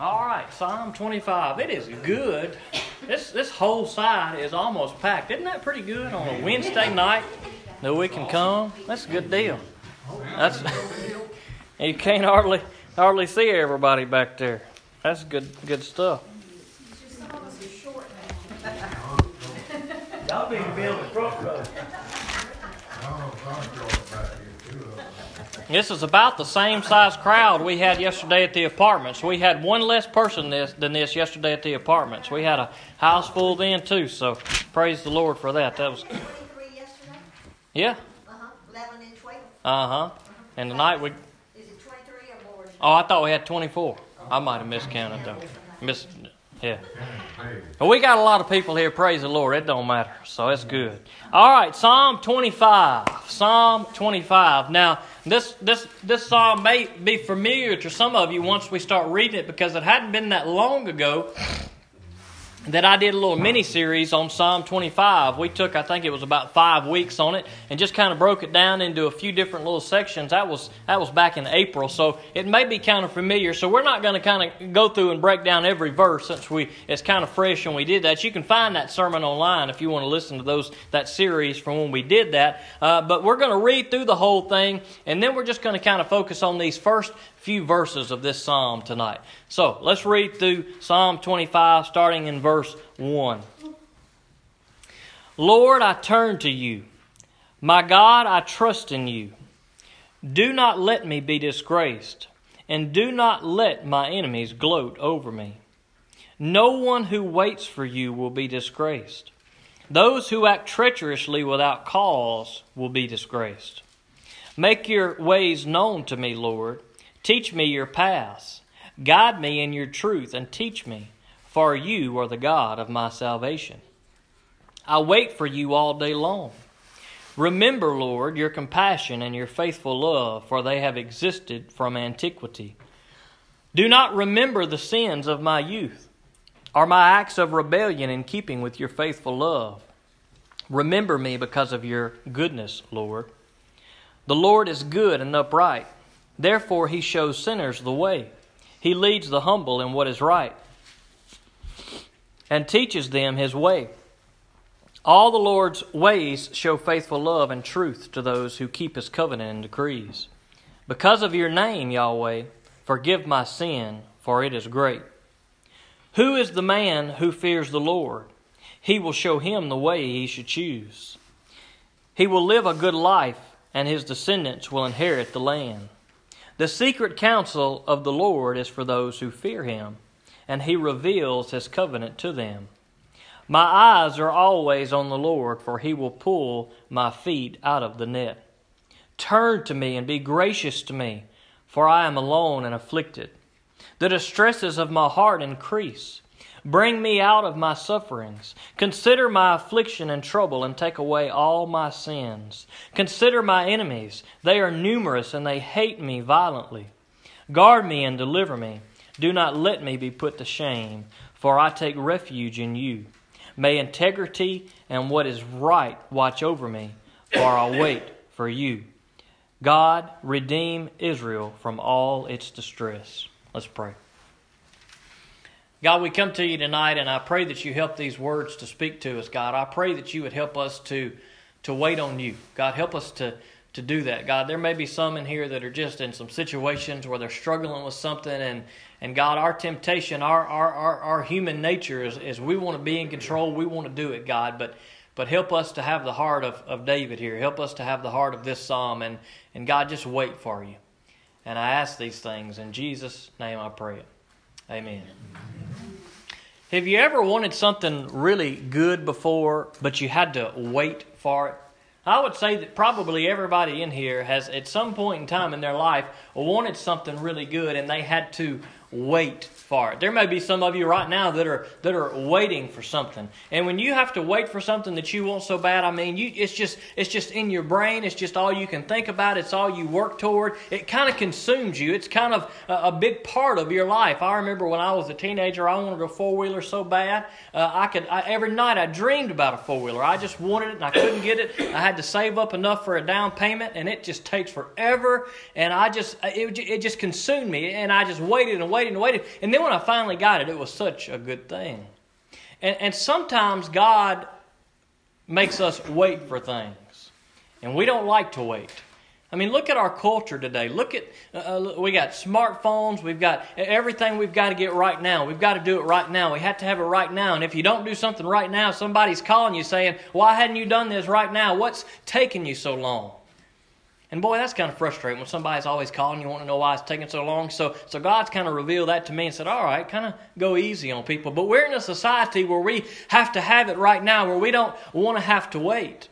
All right, Psalm 25. It is good. This this whole side is almost packed. Isn't that pretty good on a Wednesday night that we can come? That's a good deal. That's you can't hardly hardly see everybody back there. That's good good stuff. Y'all been building oh, front row. This is about the same size crowd we had yesterday at the apartments. We had one less person this, than this yesterday at the apartments. We had a house full then too, so praise the Lord for that. That was yeah. Uh huh. Eleven and twelve. Uh huh. And tonight we. Is it twenty-three or more? Oh, I thought we had twenty four. I might have miscounted though. Miss. Yeah. Well, we got a lot of people here. Praise the Lord. It don't matter. So it's good. All right. Psalm 25. Psalm 25. Now, this, this, this psalm may be familiar to some of you once we start reading it because it hadn't been that long ago that I did a little mini series on Psalm 25. We took, I think it was about five weeks on it, and just kind of broke it down into a few different little sections. That was that was back in April, so it may be kind of familiar. So we're not going to kind of go through and break down every verse since we it's kind of fresh when we did that. You can find that sermon online if you want to listen to those that series from when we did that. Uh, but we're going to read through the whole thing, and then we're just going to kind of focus on these first few verses of this psalm tonight. So let's read through Psalm 25, starting in verse 1. Lord, I turn to you. My God, I trust in you. Do not let me be disgraced, and do not let my enemies gloat over me. No one who waits for you will be disgraced. Those who act treacherously without cause will be disgraced. Make your ways known to me, Lord. Teach me your paths. Guide me in your truth and teach me, for you are the God of my salvation. I wait for you all day long. Remember, Lord, your compassion and your faithful love, for they have existed from antiquity. Do not remember the sins of my youth, or my acts of rebellion in keeping with your faithful love. Remember me because of your goodness, Lord. The Lord is good and upright. Therefore, he shows sinners the way. He leads the humble in what is right and teaches them his way. All the Lord's ways show faithful love and truth to those who keep his covenant and decrees. Because of your name, Yahweh, forgive my sin, for it is great. Who is the man who fears the Lord? He will show him the way he should choose. He will live a good life, and his descendants will inherit the land. The secret counsel of the Lord is for those who fear him, and he reveals his covenant to them. My eyes are always on the Lord, for he will pull my feet out of the net. Turn to me and be gracious to me, for I am alone and afflicted. The distresses of my heart increase. Bring me out of my sufferings. Consider my affliction and trouble, and take away all my sins. Consider my enemies. They are numerous, and they hate me violently. Guard me and deliver me. Do not let me be put to shame, for I take refuge in you. May integrity and what is right watch over me, for I wait for you. God, redeem Israel from all its distress. Let's pray. God, we come to you tonight, and I pray that you help these words to speak to us, God. I pray that you would help us to, to wait on you. God, help us to, to do that. God, there may be some in here that are just in some situations where they're struggling with something, and, and God, our temptation, our, our, our, our human nature is, is we want to be in control, we want to do it, God, but but help us to have the heart of, of David here. Help us to have the heart of this psalm, and, and God, just wait for you. And I ask these things in Jesus' name I pray it. Amen. Have you ever wanted something really good before, but you had to wait for it? I would say that probably everybody in here has, at some point in time in their life, wanted something really good and they had to wait for it. There may be some of you right now that are that are waiting for something. And when you have to wait for something that you want so bad, I mean, you it's just it's just in your brain. It's just all you can think about. It's all you work toward. It kind of consumes you. It's kind of a, a, big part of your life. I remember when I was a teenager, I wanted a four wheeler so bad. Uh, I could I, every night I dreamed about a four wheeler. I just wanted it and I couldn't get it. I had to save up enough for a down payment, and it just takes forever. And I just it, it just consumed me. And I just waited and waited waited and waited. And then when I finally got it, it was such a good thing. And, and sometimes God makes us wait for things, and we don't like to wait. I mean, look at our culture today. Look at, uh, uh we got smartphones, we've got everything we've got to get right now. We've got to do it right now. We have to have it right now. And if you don't do something right now, somebody's calling you saying, Why hadn't you done this right now? What's taking you so long? And boy, that's kind of frustrating when somebody's always calling you, want to know why it's taking so long. So, so God's kind of revealed that to me and said, all right, kind of go easy on people. But we're in a society where we have to have it right now, where we don't want to have to wait.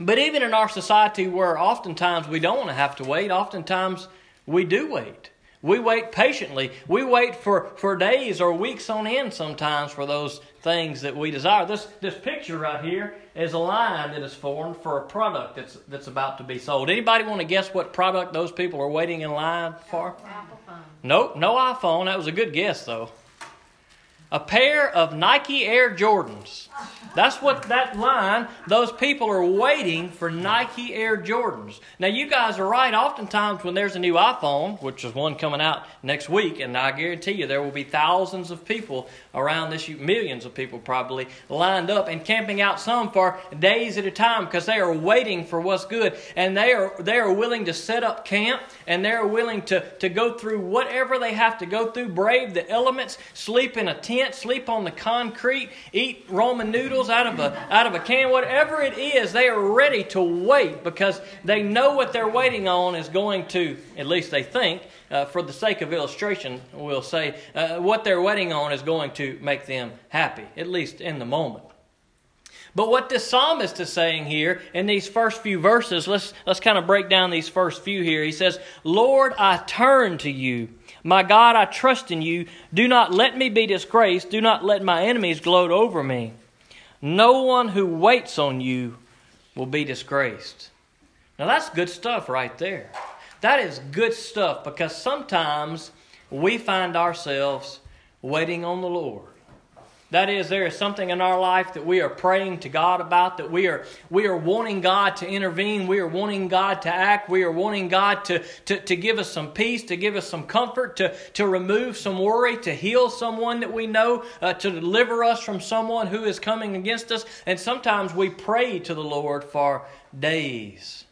But even in our society where oftentimes we don't want to have to wait, oftentimes we do wait. We wait patiently. We wait for, for days or weeks on end sometimes for those things that we desire. This, this picture right here is a line that is formed for a product that's, that's about to be sold. Anybody want to guess what product those people are waiting in line for? Apple phone. Nope, no iPhone. That was a good guess, though. A pair of Nike Air Jordans. That's what that line, those people are waiting for Nike Air Jordans. Now, you guys are right. Oftentimes, when there's a new iPhone, which is one coming out next week, and I guarantee you there will be thousands of people around this, millions of people probably, lined up and camping out some for days at a time because they are waiting for what's good. And they are, they are willing to set up camp and they're willing to, to go through whatever they have to go through, brave the elements, sleep in a tent, sleep on the concrete, eat Roman noodles out of a, out of a can, whatever it is, they are ready to wait because they know what they're waiting on is going to, at least they think, uh, for the sake of illustration, we'll say uh, what they're waiting on is going to make them happy, at least in the moment. But what this psalmist is saying here in these first few verses, let's, let's kind of break down these first few here. He says, Lord, I turn to you. My God, I trust in you. Do not let me be disgraced. Do not let my enemies gloat over me. No one who waits on you will be disgraced. Now that's good stuff right there. That is good stuff because sometimes we find ourselves waiting on the Lord. That is, there is something in our life that we are praying to God about, that we are, we are wanting God to intervene, we are wanting God to act, we are wanting God to, to, to give us some peace, to give us some comfort, to, to remove some worry, to heal someone that we know, uh, to deliver us from someone who is coming against us. And sometimes we pray to the Lord for days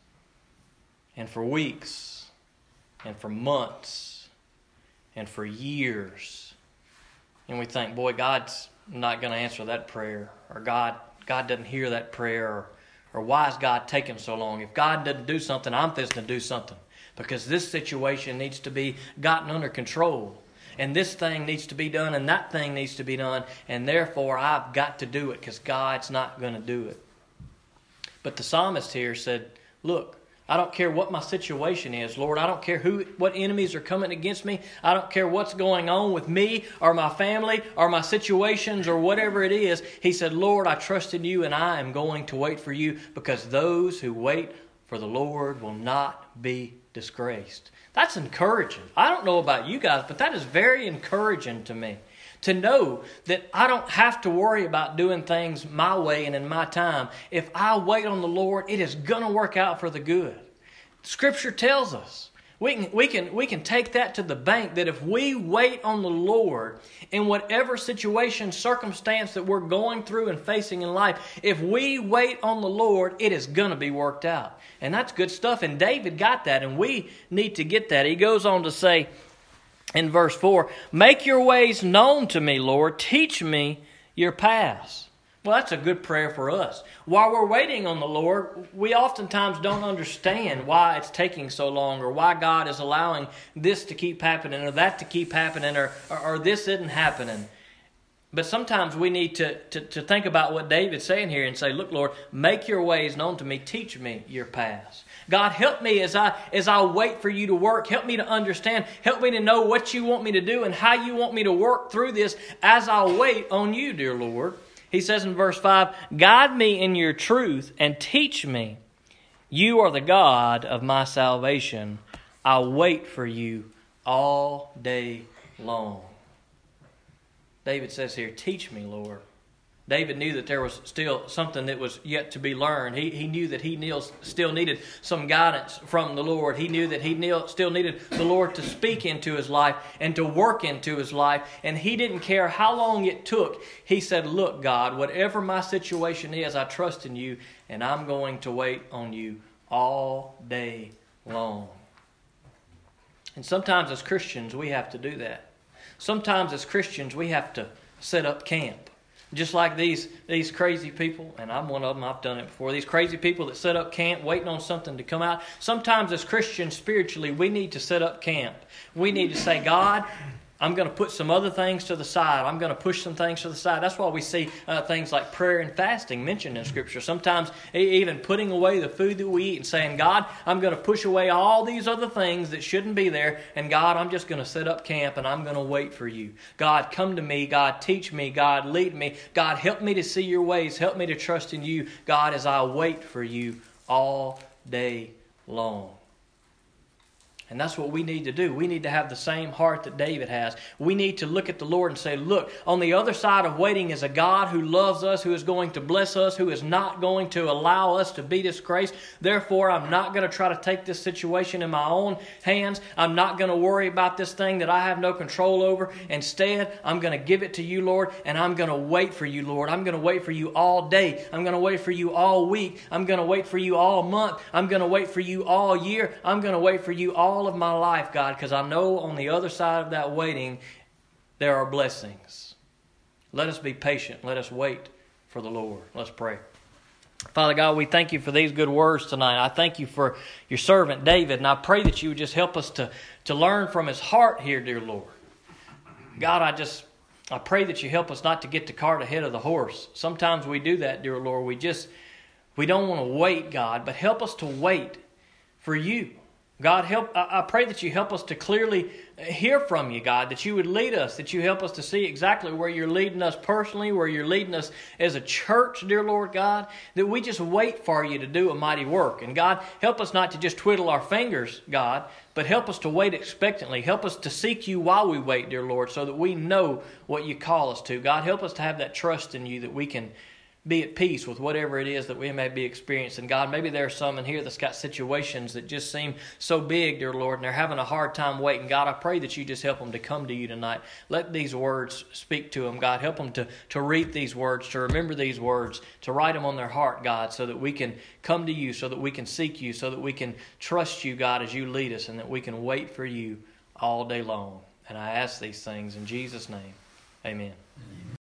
and for weeks and for months and for years. And we think, boy, God's not going to answer that prayer, or God, God doesn't hear that prayer, or, or why is God taking so long? If God doesn't do something, I'm fixing to do something because this situation needs to be gotten under control. And this thing needs to be done, and that thing needs to be done, and therefore I've got to do it because God's not going to do it. But the psalmist here said, Look, I don't care what my situation is, Lord. I don't care who what enemies are coming against me. I don't care what's going on with me or my family or my situations or whatever it is. He said, "Lord, I trust in you and I am going to wait for you because those who wait for the Lord will not be disgraced." That's encouraging. I don't know about you guys, but that is very encouraging to me to know that I don't have to worry about doing things my way and in my time. If I wait on the Lord, it is going to work out for the good. Scripture tells us. We can, we, can, we can take that to the bank that if we wait on the Lord in whatever situation, circumstance that we're going through and facing in life, if we wait on the Lord, it is going to be worked out. And that's good stuff. And David got that, and we need to get that. He goes on to say, in verse 4 Make your ways known to me, Lord. Teach me your paths. Well, that's a good prayer for us. While we're waiting on the Lord, we oftentimes don't understand why it's taking so long or why God is allowing this to keep happening or that to keep happening or, or, or this isn't happening. But sometimes we need to, to, to think about what David's saying here and say, Look, Lord, make your ways known to me. Teach me your paths. God, help me as I as I wait for you to work. Help me to understand. Help me to know what you want me to do and how you want me to work through this as I wait on you, dear Lord. He says in verse 5, Guide me in your truth and teach me. You are the God of my salvation. I wait for you all day long. David says here, Teach me, Lord. David knew that there was still something that was yet to be learned. He, he knew that he still needed some guidance from the Lord. He knew that he still needed the Lord to speak into his life and to work into his life. And he didn't care how long it took. He said, Look, God, whatever my situation is, I trust in you, and I'm going to wait on you all day long. And sometimes as Christians, we have to do that. Sometimes as Christians, we have to set up camp. Just like these these crazy people, and I'm one of them. I've done it before. These crazy people that set up camp, waiting on something to come out. Sometimes, as Christians, spiritually, we need to set up camp. We need to say, God, I'm going to put some other things to the side. I'm going to push some things to the side. That's why we see uh, things like prayer and fasting mentioned in Scripture. Sometimes even putting away the food that we eat and saying, God, I'm going to push away all these other things that shouldn't be there. And God, I'm just going to set up camp and I'm going to wait for you. God, come to me. God, teach me. God, lead me. God, help me to see your ways. Help me to trust in you, God, as I wait for you all day long. And that's what we need to do. We need to have the same heart that David has. We need to look at the Lord and say, Look, on the other side of waiting is a God who loves us, who is going to bless us, who is not going to allow us to be disgraced. Therefore, I'm not going to try to take this situation in my own hands. I'm not going to worry about this thing that I have no control over. Instead, I'm going to give it to you, Lord, and I'm going to wait for you, Lord. I'm going to wait for you all day. I'm going to wait for you all week. I'm going to wait for you all month. I'm going to wait for you all year. I'm going to wait for you all all of my life, God, because I know on the other side of that waiting, there are blessings. Let us be patient. Let us wait for the Lord. Let's pray. Father God, we thank you for these good words tonight. I thank you for your servant David, and I pray that you would just help us to, to learn from his heart here, dear Lord. God, I just I pray that you help us not to get the cart ahead of the horse. Sometimes we do that, dear Lord. We just we don't want to wait, God, but help us to wait for you. God, help, I pray that you help us to clearly hear from you, God, that you would lead us, that you help us to see exactly where you're leading us personally, where you're leading us as a church, dear Lord God, that we just wait for you to do a mighty work. And God, help us not to just twiddle our fingers, God, but help us to wait expectantly. Help us to seek you while we wait, dear Lord, so that we know what you call us to. God, help us to have that trust in you that we can be at peace with whatever it is that we may be experiencing. God, maybe there are some in here that's got situations that just seem so big, dear Lord, and they're having a hard time waiting. God, I pray that you just help them to come to you tonight. Let these words speak to them, God. Help them to, to read these words, to remember these words, to write them on their heart, God, so that we can come to you, so that we can seek you, so that we can trust you, God, as you lead us, and that we can wait for you all day long. And I ask these things in Jesus' name. Amen. Amen.